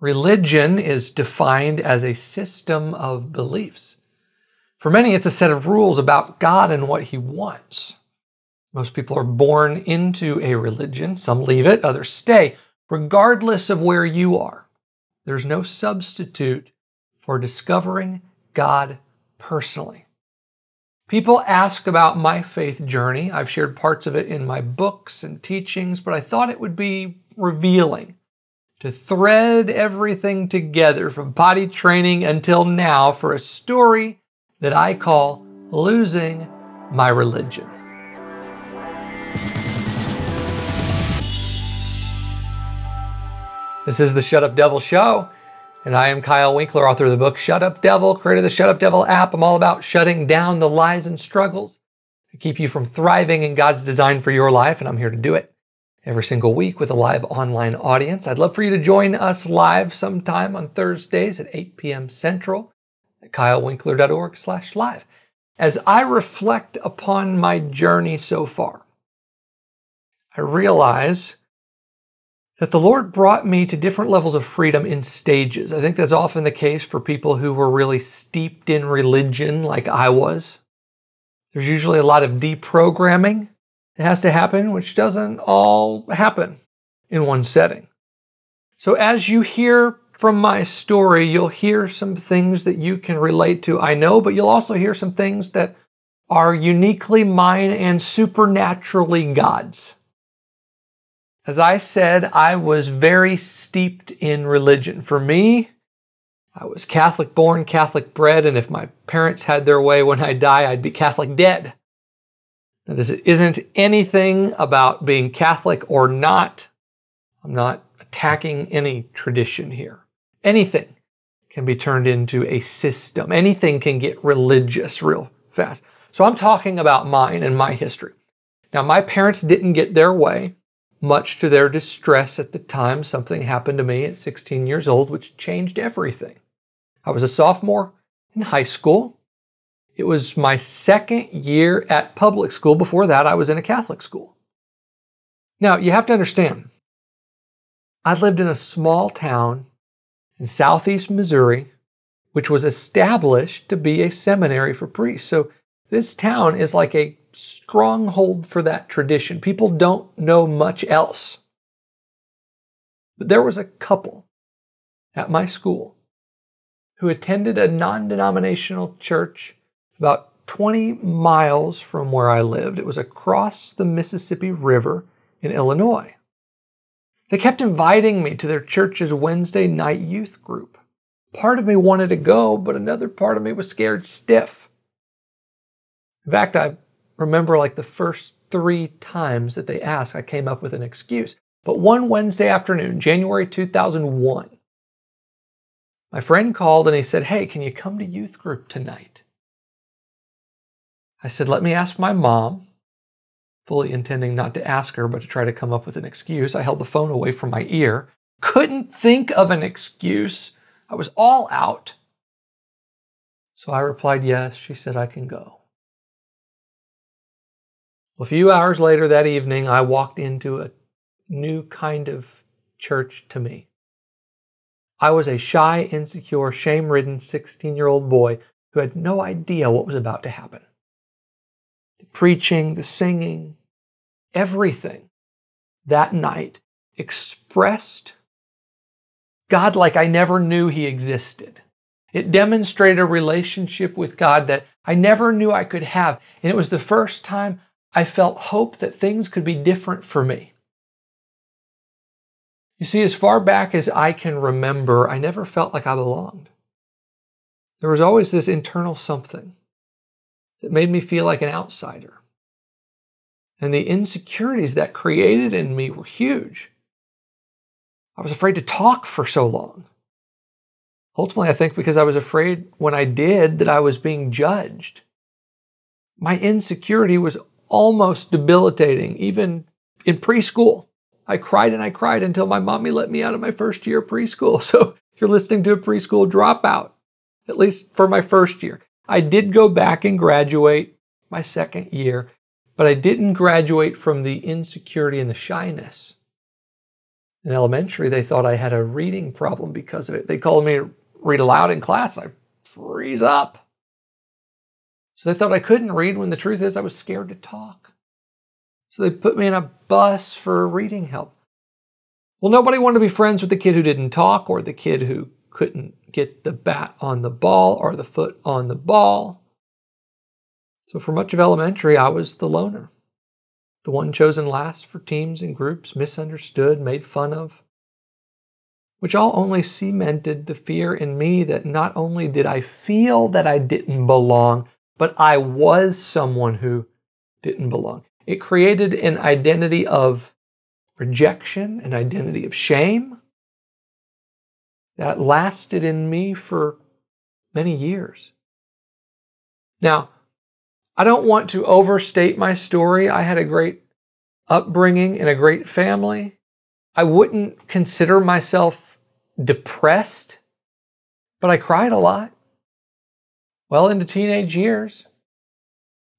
Religion is defined as a system of beliefs. For many, it's a set of rules about God and what He wants. Most people are born into a religion. Some leave it, others stay, regardless of where you are. There's no substitute for discovering God personally. People ask about my faith journey. I've shared parts of it in my books and teachings, but I thought it would be revealing to thread everything together from potty training until now for a story that I call Losing My Religion. This is the Shut Up Devil Show, and I am Kyle Winkler, author of the book Shut Up Devil, creator of the Shut Up Devil app. I'm all about shutting down the lies and struggles to keep you from thriving in God's design for your life, and I'm here to do it every single week with a live online audience. I'd love for you to join us live sometime on Thursdays at 8 p.m. Central at kylewinkler.org slash live. As I reflect upon my journey so far, I realize that the Lord brought me to different levels of freedom in stages. I think that's often the case for people who were really steeped in religion, like I was. There's usually a lot of deprogramming that has to happen, which doesn't all happen in one setting. So, as you hear from my story, you'll hear some things that you can relate to, I know, but you'll also hear some things that are uniquely mine and supernaturally God's. As I said, I was very steeped in religion. For me, I was Catholic born, Catholic bred, and if my parents had their way when I die, I'd be Catholic dead. Now, this isn't anything about being Catholic or not. I'm not attacking any tradition here. Anything can be turned into a system. Anything can get religious real fast. So I'm talking about mine and my history. Now, my parents didn't get their way. Much to their distress at the time, something happened to me at 16 years old which changed everything. I was a sophomore in high school. It was my second year at public school. Before that, I was in a Catholic school. Now, you have to understand, I lived in a small town in southeast Missouri, which was established to be a seminary for priests. So, this town is like a stronghold for that tradition. People don't know much else. But there was a couple at my school who attended a non denominational church about 20 miles from where I lived. It was across the Mississippi River in Illinois. They kept inviting me to their church's Wednesday night youth group. Part of me wanted to go, but another part of me was scared stiff. In fact, I remember like the first three times that they asked, I came up with an excuse. But one Wednesday afternoon, January 2001, my friend called and he said, Hey, can you come to youth group tonight? I said, Let me ask my mom, fully intending not to ask her, but to try to come up with an excuse. I held the phone away from my ear, couldn't think of an excuse. I was all out. So I replied, Yes. She said, I can go. A few hours later that evening, I walked into a new kind of church to me. I was a shy, insecure, shame ridden 16 year old boy who had no idea what was about to happen. The preaching, the singing, everything that night expressed God like I never knew He existed. It demonstrated a relationship with God that I never knew I could have. And it was the first time I felt hope that things could be different for me. You see, as far back as I can remember, I never felt like I belonged. There was always this internal something that made me feel like an outsider. And the insecurities that created in me were huge. I was afraid to talk for so long. Ultimately, I think because I was afraid when I did that I was being judged. My insecurity was almost debilitating, even in preschool. I cried and I cried until my mommy let me out of my first year of preschool. So you're listening to a preschool dropout, at least for my first year. I did go back and graduate my second year, but I didn't graduate from the insecurity and the shyness. In elementary, they thought I had a reading problem because of it. They called me to read aloud in class, and I freeze up. So they thought I couldn't read when the truth is I was scared to talk. So they put me in a bus for reading help. Well, nobody wanted to be friends with the kid who didn't talk or the kid who couldn't get the bat on the ball or the foot on the ball. So for much of elementary, I was the loner, the one chosen last for teams and groups, misunderstood, made fun of, which all only cemented the fear in me that not only did I feel that I didn't belong, but I was someone who didn't belong. It created an identity of rejection, an identity of shame that lasted in me for many years. Now, I don't want to overstate my story. I had a great upbringing and a great family. I wouldn't consider myself depressed, but I cried a lot. Well into teenage years,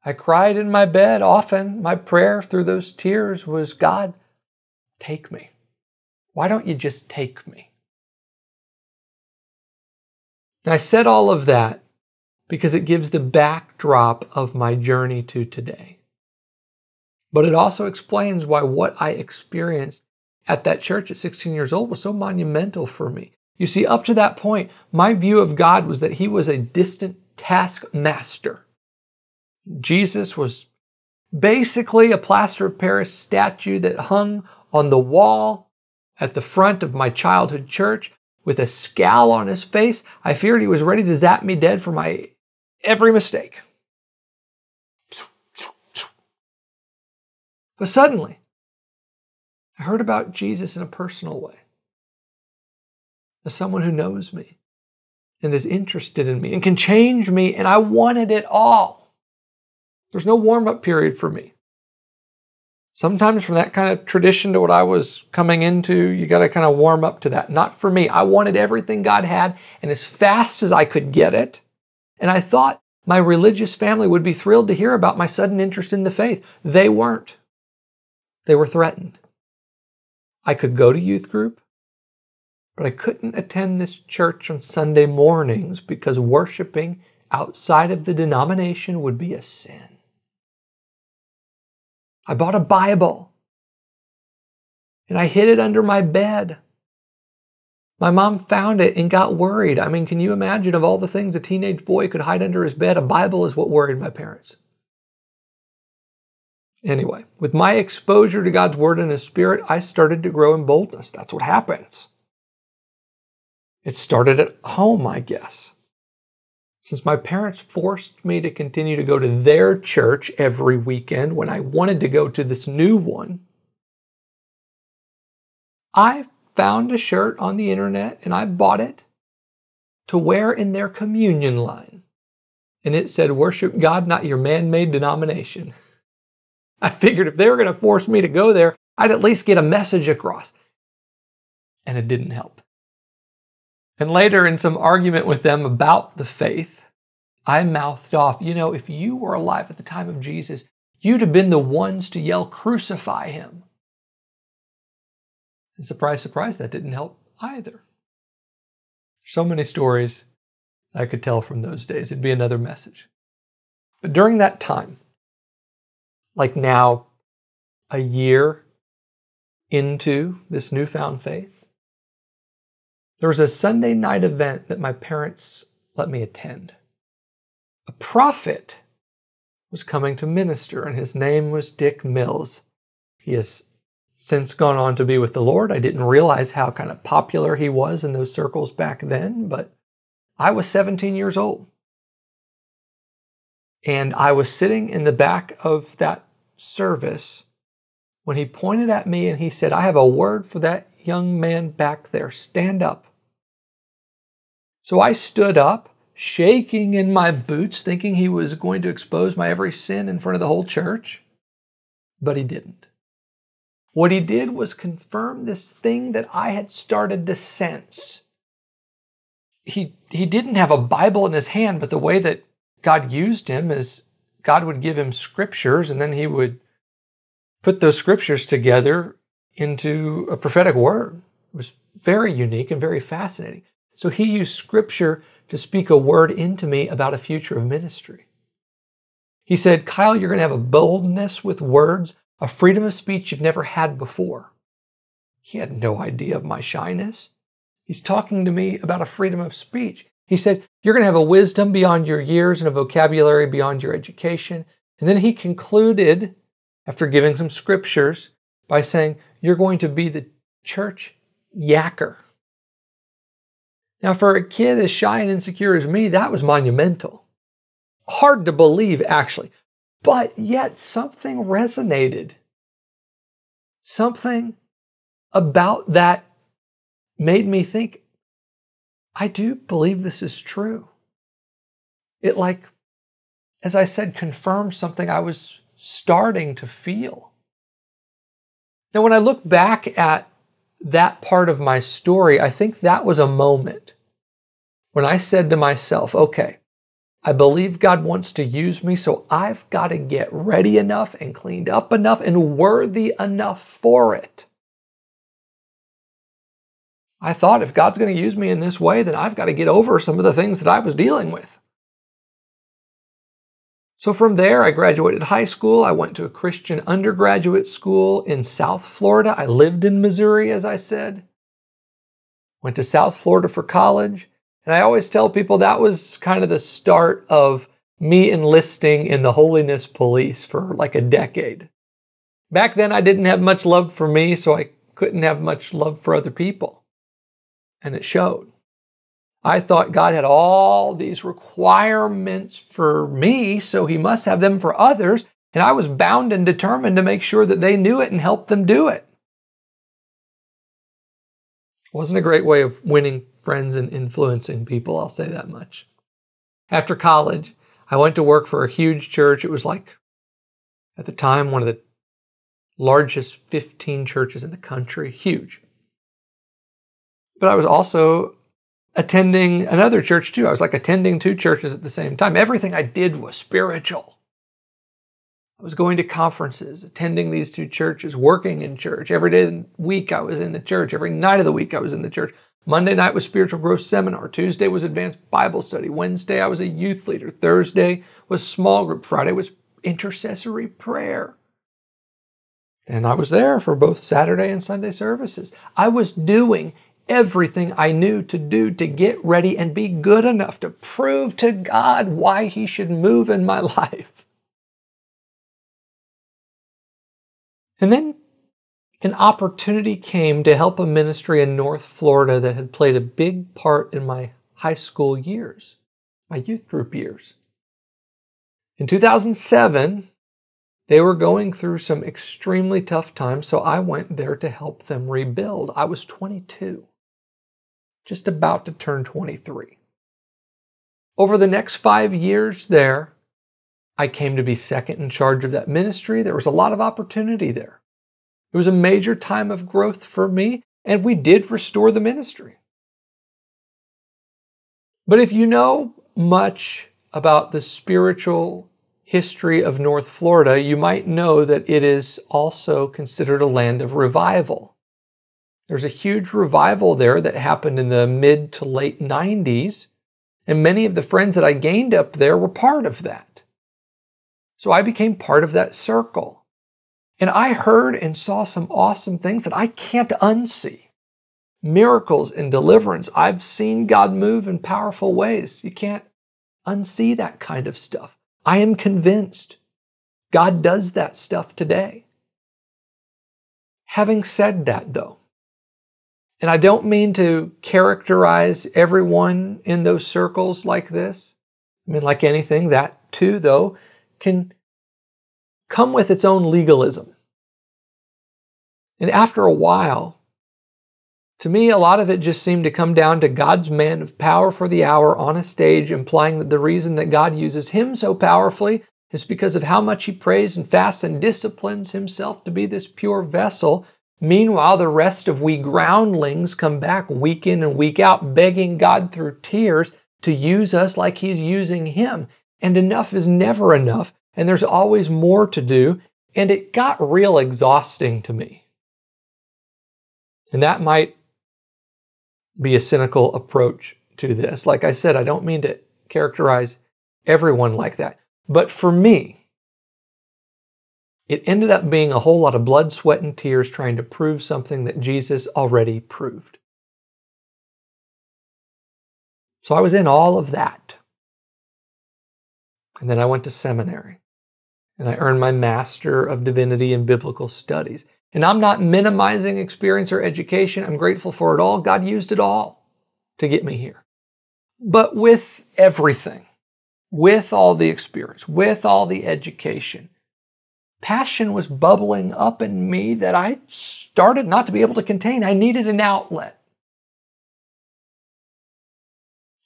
I cried in my bed often. My prayer through those tears was God, take me. Why don't you just take me? I said all of that because it gives the backdrop of my journey to today. But it also explains why what I experienced at that church at 16 years old was so monumental for me. You see, up to that point, my view of God was that He was a distant taskmaster. Jesus was basically a plaster of Paris statue that hung on the wall at the front of my childhood church with a scowl on his face. I feared he was ready to zap me dead for my every mistake. But suddenly, I heard about Jesus in a personal way. As someone who knows me and is interested in me and can change me, and I wanted it all. There's no warm up period for me. Sometimes, from that kind of tradition to what I was coming into, you got to kind of warm up to that. Not for me. I wanted everything God had, and as fast as I could get it. And I thought my religious family would be thrilled to hear about my sudden interest in the faith. They weren't. They were threatened. I could go to youth group, but I couldn't attend this church on Sunday mornings because worshiping outside of the denomination would be a sin. I bought a Bible and I hid it under my bed. My mom found it and got worried. I mean, can you imagine of all the things a teenage boy could hide under his bed? A Bible is what worried my parents. Anyway, with my exposure to God's Word and His Spirit, I started to grow in boldness. That's what happens. It started at home, I guess. Since my parents forced me to continue to go to their church every weekend when I wanted to go to this new one, I found a shirt on the internet and I bought it to wear in their communion line. And it said, Worship God, not your man made denomination. I figured if they were going to force me to go there, I'd at least get a message across. And it didn't help. And later, in some argument with them about the faith, I mouthed off, You know, if you were alive at the time of Jesus, you'd have been the ones to yell, Crucify him. And surprise, surprise, that didn't help either. So many stories I could tell from those days. It'd be another message. But during that time, like now, a year into this newfound faith, there was a Sunday night event that my parents let me attend. A prophet was coming to minister, and his name was Dick Mills. He has since gone on to be with the Lord. I didn't realize how kind of popular he was in those circles back then, but I was 17 years old. And I was sitting in the back of that service when he pointed at me and he said, I have a word for that young man back there. Stand up. So I stood up, shaking in my boots, thinking he was going to expose my every sin in front of the whole church, but he didn't. What he did was confirm this thing that I had started to sense. He, he didn't have a Bible in his hand, but the way that God used him is God would give him scriptures and then he would put those scriptures together into a prophetic word. It was very unique and very fascinating. So he used scripture to speak a word into me about a future of ministry. He said, Kyle, you're going to have a boldness with words, a freedom of speech you've never had before. He had no idea of my shyness. He's talking to me about a freedom of speech. He said, You're going to have a wisdom beyond your years and a vocabulary beyond your education. And then he concluded, after giving some scriptures, by saying, You're going to be the church yacker. Now, for a kid as shy and insecure as me, that was monumental. Hard to believe, actually. But yet something resonated. Something about that made me think, I do believe this is true. It, like, as I said, confirmed something I was starting to feel. Now, when I look back at that part of my story, I think that was a moment when I said to myself, okay, I believe God wants to use me, so I've got to get ready enough and cleaned up enough and worthy enough for it. I thought if God's going to use me in this way, then I've got to get over some of the things that I was dealing with. So from there, I graduated high school. I went to a Christian undergraduate school in South Florida. I lived in Missouri, as I said. Went to South Florida for college. And I always tell people that was kind of the start of me enlisting in the holiness police for like a decade. Back then, I didn't have much love for me, so I couldn't have much love for other people. And it showed. I thought God had all these requirements for me, so He must have them for others, and I was bound and determined to make sure that they knew it and help them do it. It wasn't a great way of winning friends and influencing people, I'll say that much. After college, I went to work for a huge church. It was like, at the time, one of the largest 15 churches in the country, huge. But I was also attending another church too. I was like attending two churches at the same time. Everything I did was spiritual. I was going to conferences, attending these two churches, working in church. Every day of the week I was in the church. Every night of the week I was in the church. Monday night was spiritual growth seminar. Tuesday was advanced Bible study. Wednesday I was a youth leader. Thursday was small group. Friday was intercessory prayer. And I was there for both Saturday and Sunday services. I was doing everything I knew to do to get ready and be good enough to prove to God why He should move in my life. And then an opportunity came to help a ministry in North Florida that had played a big part in my high school years, my youth group years. In 2007, they were going through some extremely tough times, so I went there to help them rebuild. I was 22 just about to turn 23. Over the next five years there, I came to be second in charge of that ministry. There was a lot of opportunity there. It was a major time of growth for me, and we did restore the ministry. But if you know much about the spiritual history of North Florida, you might know that it is also considered a land of revival. There's a huge revival there that happened in the mid to late 90s, and many of the friends that I gained up there were part of that. So I became part of that circle. And I heard and saw some awesome things that I can't unsee. Miracles and deliverance. I've seen God move in powerful ways. You can't unsee that kind of stuff. I am convinced God does that stuff today. Having said that, though, and I don't mean to characterize everyone in those circles like this. I mean, like anything, that too, though, can come with its own legalism. And after a while, to me, a lot of it just seemed to come down to God's man of power for the hour on a stage, implying that the reason that God uses him so powerfully is because of how much he prays and fasts and disciplines himself to be this pure vessel Meanwhile, the rest of we groundlings come back week in and week out, begging God through tears to use us like He's using Him. And enough is never enough, and there's always more to do. And it got real exhausting to me. And that might be a cynical approach to this. Like I said, I don't mean to characterize everyone like that. But for me, it ended up being a whole lot of blood, sweat, and tears trying to prove something that Jesus already proved. So I was in all of that. And then I went to seminary and I earned my Master of Divinity in Biblical Studies. And I'm not minimizing experience or education. I'm grateful for it all. God used it all to get me here. But with everything, with all the experience, with all the education, passion was bubbling up in me that I started not to be able to contain. I needed an outlet.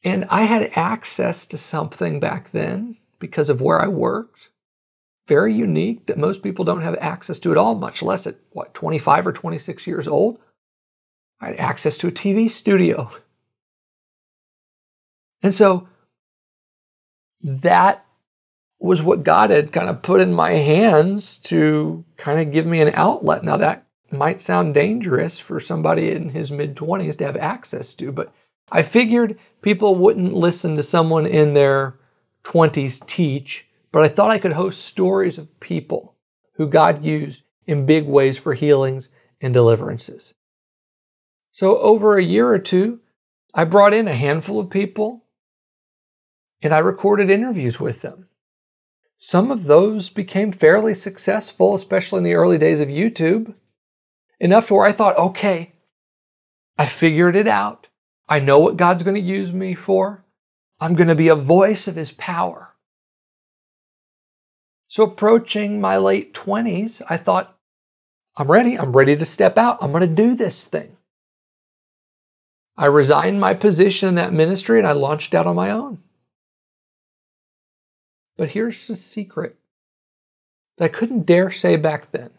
And I had access to something back then because of where I worked, very unique that most people don't have access to at all, much less at what, 25 or 26 years old. I had access to a TV studio. And so that was what God had kind of put in my hands to kind of give me an outlet. Now, that might sound dangerous for somebody in his mid 20s to have access to, but I figured people wouldn't listen to someone in their 20s teach, but I thought I could host stories of people who God used in big ways for healings and deliverances. So, over a year or two, I brought in a handful of people and I recorded interviews with them. Some of those became fairly successful, especially in the early days of YouTube, enough to where I thought, okay, I figured it out. I know what God's going to use me for. I'm going to be a voice of His power. So, approaching my late 20s, I thought, I'm ready. I'm ready to step out. I'm going to do this thing. I resigned my position in that ministry and I launched out on my own. But here's the secret that I couldn't dare say back then,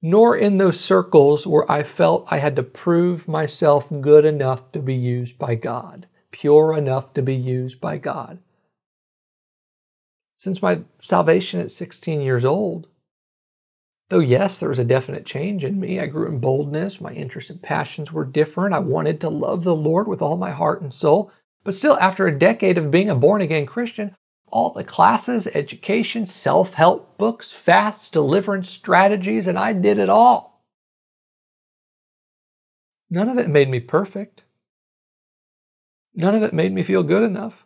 nor in those circles where I felt I had to prove myself good enough to be used by God, pure enough to be used by God. Since my salvation at 16 years old, though yes, there was a definite change in me, I grew in boldness, my interests and passions were different. I wanted to love the Lord with all my heart and soul. But still, after a decade of being a born again Christian, all the classes, education, self help books, fasts, deliverance strategies, and I did it all. None of it made me perfect. None of it made me feel good enough.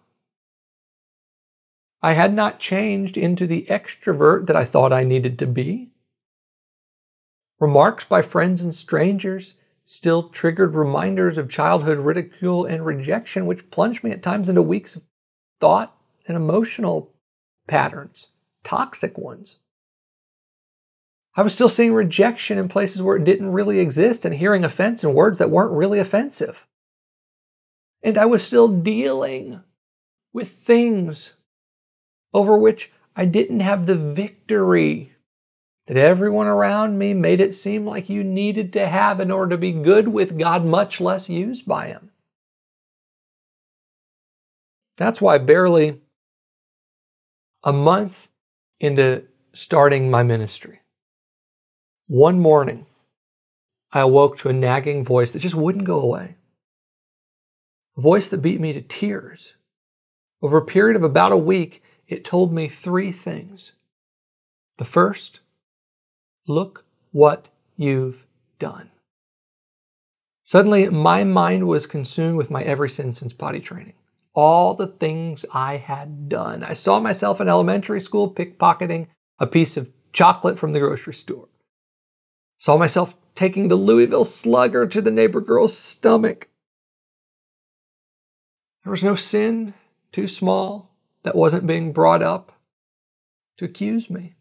I had not changed into the extrovert that I thought I needed to be. Remarks by friends and strangers still triggered reminders of childhood ridicule and rejection, which plunged me at times into weeks of thought and emotional patterns, toxic ones. I was still seeing rejection in places where it didn't really exist and hearing offense in words that weren't really offensive. And I was still dealing with things over which I didn't have the victory that everyone around me made it seem like you needed to have in order to be good with God, much less used by Him. That's why barely a month into starting my ministry, one morning, I awoke to a nagging voice that just wouldn't go away. A voice that beat me to tears. Over a period of about a week, it told me three things. The first, look what you've done. Suddenly, my mind was consumed with my every sin since potty training all the things I had done. I saw myself in elementary school pickpocketing a piece of chocolate from the grocery store. Saw myself taking the Louisville slugger to the neighbor girl's stomach. There was no sin too small that wasn't being brought up to accuse me.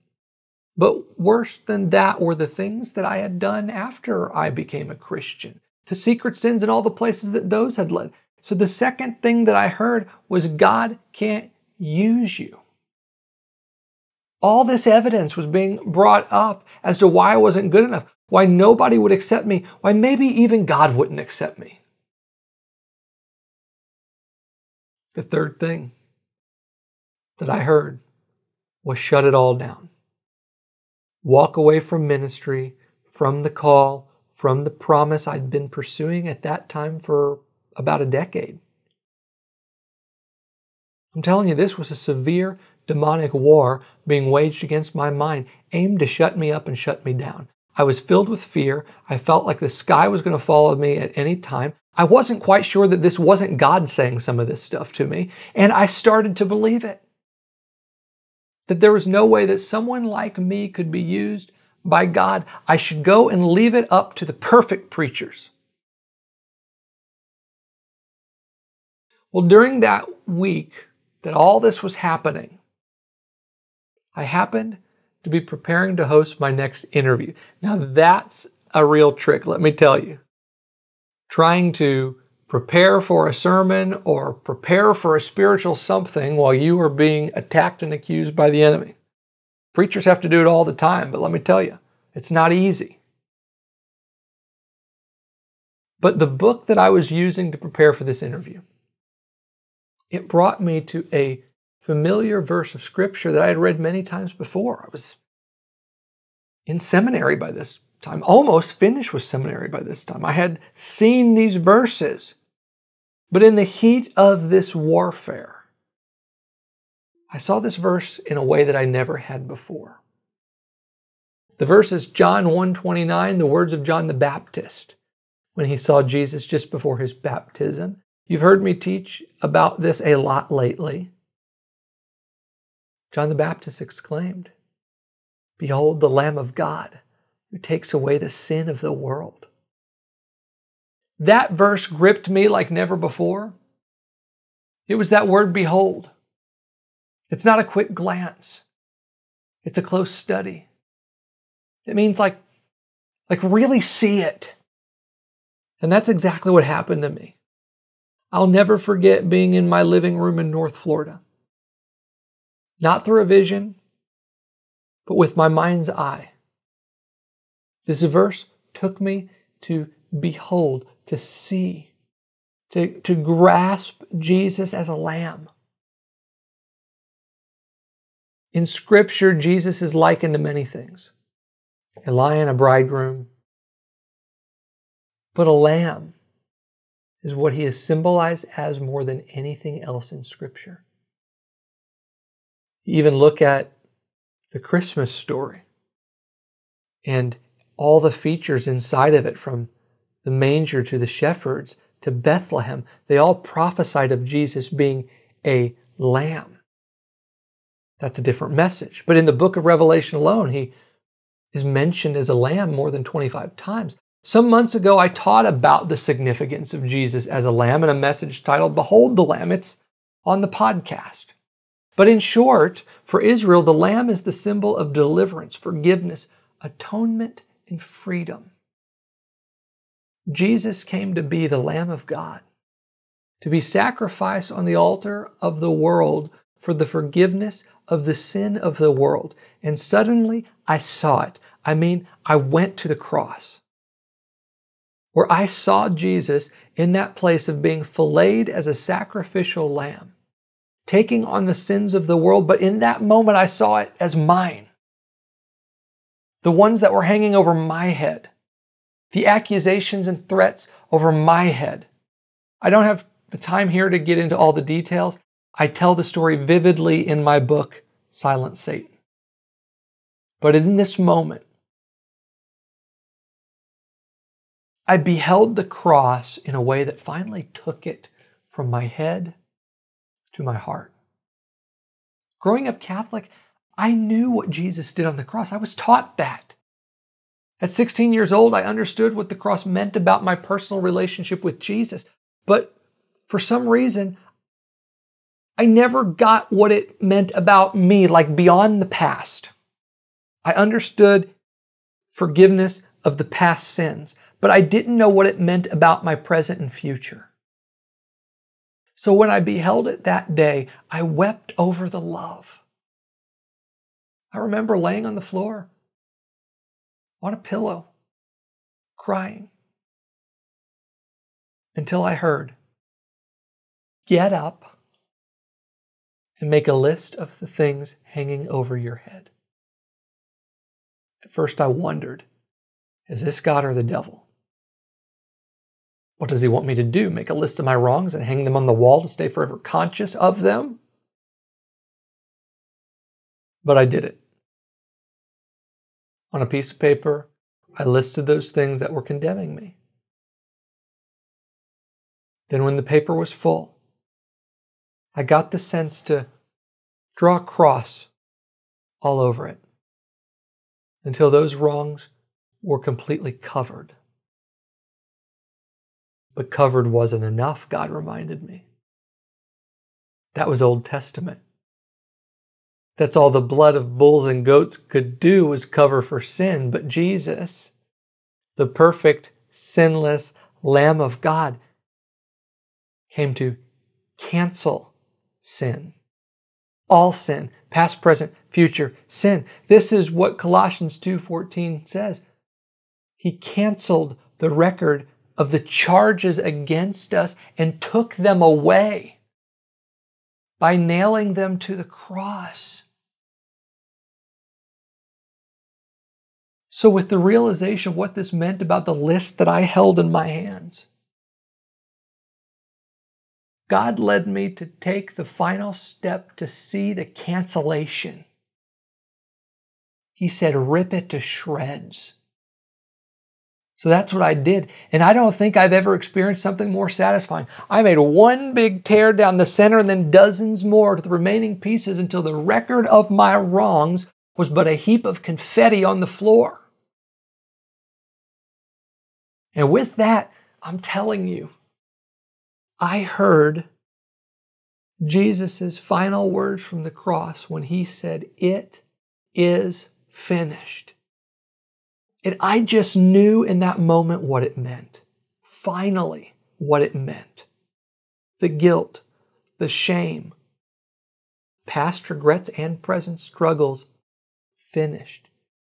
But worse than that were the things that I had done after I became a Christian, the secret sins and all the places that those had led. So the second thing that I heard was God can't use you. All this evidence was being brought up as to why I wasn't good enough, why nobody would accept me, why maybe even God wouldn't accept me. The third thing that I heard was shut it all down. Walk away from ministry, from the call, from the promise I'd been pursuing at that time for about a decade. I'm telling you, this was a severe demonic war being waged against my mind, aimed to shut me up and shut me down. I was filled with fear. I felt like the sky was going to fall on me at any time. I wasn't quite sure that this wasn't God saying some of this stuff to me, and I started to believe it. That there was no way that someone like me could be used by God. I should go and leave it up to the perfect preachers. Well, during that week that all this was happening, I happened to be preparing to host my next interview. Now, that's a real trick, let me tell you trying to prepare for a sermon or prepare for a spiritual something while you are being attacked and accused by the enemy. Preachers have to do it all the time, but let me tell you, it's not easy. But the book that I was using to prepare for this interview, it brought me to a familiar verse of scripture that I had read many times before. I was in seminary by this time, almost finished with seminary by this time. I had seen these verses. But in the heat of this warfare, I saw this verse in a way that I never had before. The verse is John 1:29, the words of John the Baptist when he saw Jesus just before his baptism. You've heard me teach about this a lot lately. John the Baptist exclaimed, Behold the Lamb of God who takes away the sin of the world. That verse gripped me like never before. It was that word, behold. It's not a quick glance, it's a close study. It means like, like really see it. And that's exactly what happened to me. I'll never forget being in my living room in North Florida. Not through a vision, but with my mind's eye. This verse took me to behold, to see, to, to grasp Jesus as a lamb. In Scripture, Jesus is likened to many things a lion, a bridegroom, but a lamb is what he is symbolized as more than anything else in Scripture. You even look at the Christmas story and all the features inside of it from the manger to the shepherds to Bethlehem, they all prophesied of Jesus being a lamb. That's a different message. But in the book of Revelation alone, he is mentioned as a lamb more than 25 times. Some months ago, I taught about the significance of Jesus as a lamb in a message titled Behold the Lamb. It's on the podcast. But in short, for Israel, the lamb is the symbol of deliverance, forgiveness, atonement, and freedom. Jesus came to be the Lamb of God, to be sacrificed on the altar of the world for the forgiveness of the sin of the world. And suddenly I saw it. I mean, I went to the cross where I saw Jesus in that place of being filleted as a sacrificial lamb, taking on the sins of the world. But in that moment, I saw it as mine the ones that were hanging over my head, the accusations and threats over my head. I don't have the time here to get into all the details. I tell the story vividly in my book, Silence Satan. But in this moment, I beheld the cross in a way that finally took it from my head to my heart. Growing up Catholic, I knew what Jesus did on the cross. I was taught that. At 16 years old, I understood what the cross meant about my personal relationship with Jesus. But for some reason, I never got what it meant about me, like beyond the past. I understood forgiveness of the past sins, but I didn't know what it meant about my present and future. So when I beheld it that day, I wept over the love. I remember laying on the floor on a pillow, crying, until I heard, Get up and make a list of the things hanging over your head. At first, I wondered, Is this God or the devil? What does he want me to do? Make a list of my wrongs and hang them on the wall to stay forever conscious of them? But I did it. On a piece of paper, I listed those things that were condemning me. Then, when the paper was full, I got the sense to draw a cross all over it until those wrongs were completely covered. But covered wasn't enough, God reminded me. That was Old Testament. That's all the blood of bulls and goats could do was cover for sin. But Jesus, the perfect, sinless Lamb of God, came to cancel sin. All sin, past, present, future sin. This is what Colossians 2:14 says. He canceled the record of the charges against us and took them away by nailing them to the cross. So, with the realization of what this meant about the list that I held in my hands, God led me to take the final step to see the cancellation. He said, rip it to shreds. So that's what I did. And I don't think I've ever experienced something more satisfying. I made one big tear down the center and then dozens more to the remaining pieces until the record of my wrongs was but a heap of confetti on the floor. And with that, I'm telling you, I heard Jesus' final words from the cross when he said, It is finished. And I just knew in that moment what it meant. Finally, what it meant. The guilt, the shame, past regrets and present struggles finished.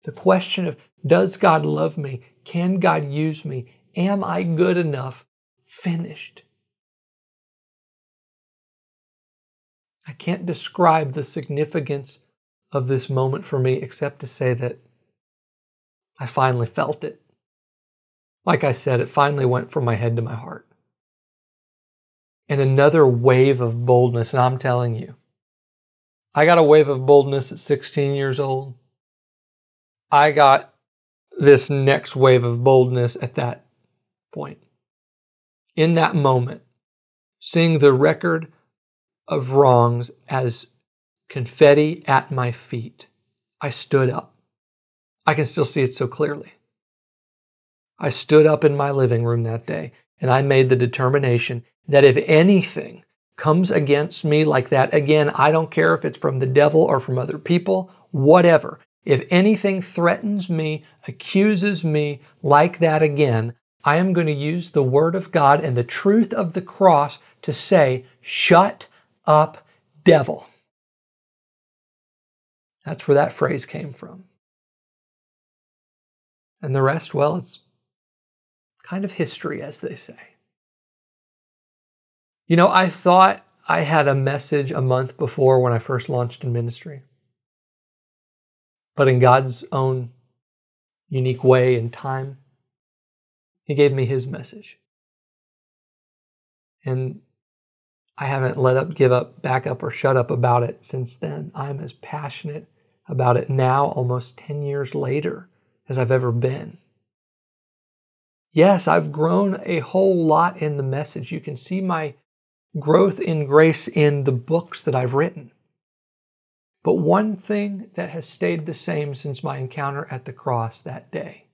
The question of, does God love me? Can God use me? Am I good enough? Finished. I can't describe the significance of this moment for me except to say that I finally felt it. Like I said, it finally went from my head to my heart. And another wave of boldness, and I'm telling you, I got a wave of boldness at 16 years old. I got this next wave of boldness at that point. In that moment, seeing the record of wrongs as confetti at my feet, I stood up. I can still see it so clearly. I stood up in my living room that day and I made the determination that if anything comes against me like that again, I don't care if it's from the devil or from other people, whatever. If anything threatens me, accuses me like that again, I am going to use the Word of God and the truth of the cross to say, Shut up, devil. That's where that phrase came from. And the rest, well, it's kind of history, as they say. You know, I thought I had a message a month before when I first launched in ministry. But in God's own unique way and time, He gave me His message. And I haven't let up, give up, back up, or shut up about it since then. I'm as passionate about it now, almost 10 years later, as I've ever been. Yes, I've grown a whole lot in the message. You can see my growth in grace in the books that I've written. But one thing that has stayed the same since my encounter at the cross that day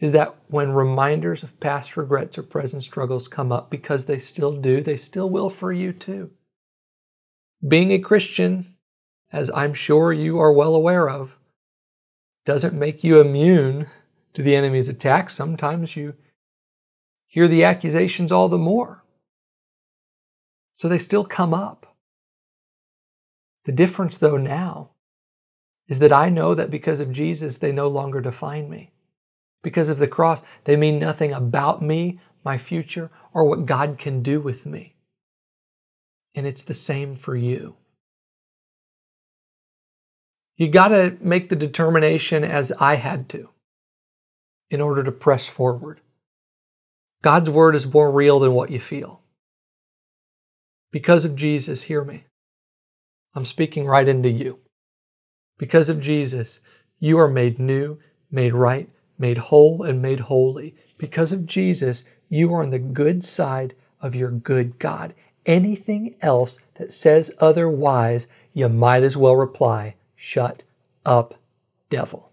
is that when reminders of past regrets or present struggles come up, because they still do, they still will for you too. Being a Christian, as I'm sure you are well aware of, doesn't make you immune to the enemy's attacks. Sometimes you hear the accusations all the more. So they still come up. The difference, though, now is that I know that because of Jesus, they no longer define me. Because of the cross, they mean nothing about me, my future, or what God can do with me. And it's the same for you. You got to make the determination as I had to in order to press forward. God's word is more real than what you feel. Because of Jesus, hear me. I'm speaking right into you. Because of Jesus, you are made new, made right, made whole, and made holy. Because of Jesus, you are on the good side of your good God. Anything else that says otherwise, you might as well reply, Shut up, devil.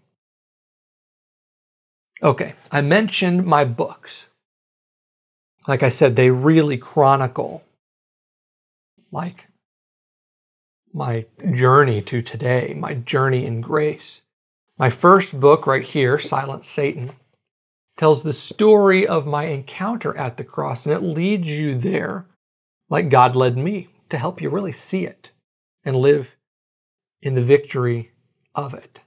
Okay, I mentioned my books. Like I said, they really chronicle like my journey to today, my journey in grace. My first book, right here, Silence Satan, tells the story of my encounter at the cross, and it leads you there like God led me to help you really see it and live in the victory of it.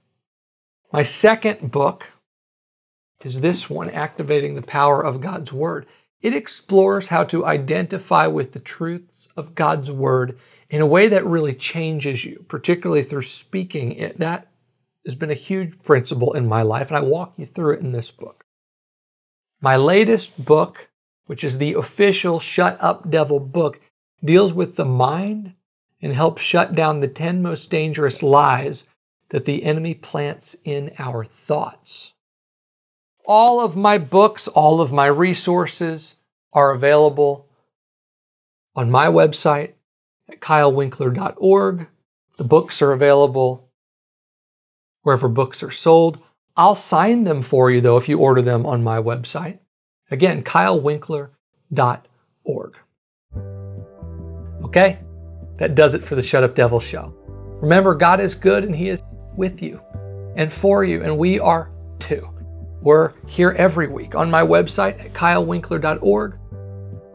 My second book is this one, Activating the Power of God's Word. It explores how to identify with the truths of God's Word in a way that really changes you, particularly through speaking it. That has been a huge principle in my life, and I walk you through it in this book. My latest book, which is the official Shut Up Devil book, deals with the mind and help shut down the 10 most dangerous lies that the enemy plants in our thoughts. All of my books, all of my resources are available on my website at kylewinkler.org. The books are available wherever books are sold. I'll sign them for you though if you order them on my website. Again, kylewinkler.org. Okay? That does it for the Shut Up Devil show. Remember, God is good and He is with you and for you, and we are too. We're here every week on my website at kylewinkler.org,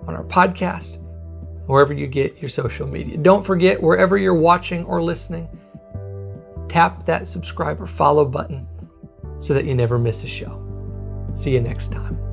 on our podcast, wherever you get your social media. Don't forget, wherever you're watching or listening, tap that subscribe or follow button so that you never miss a show. See you next time.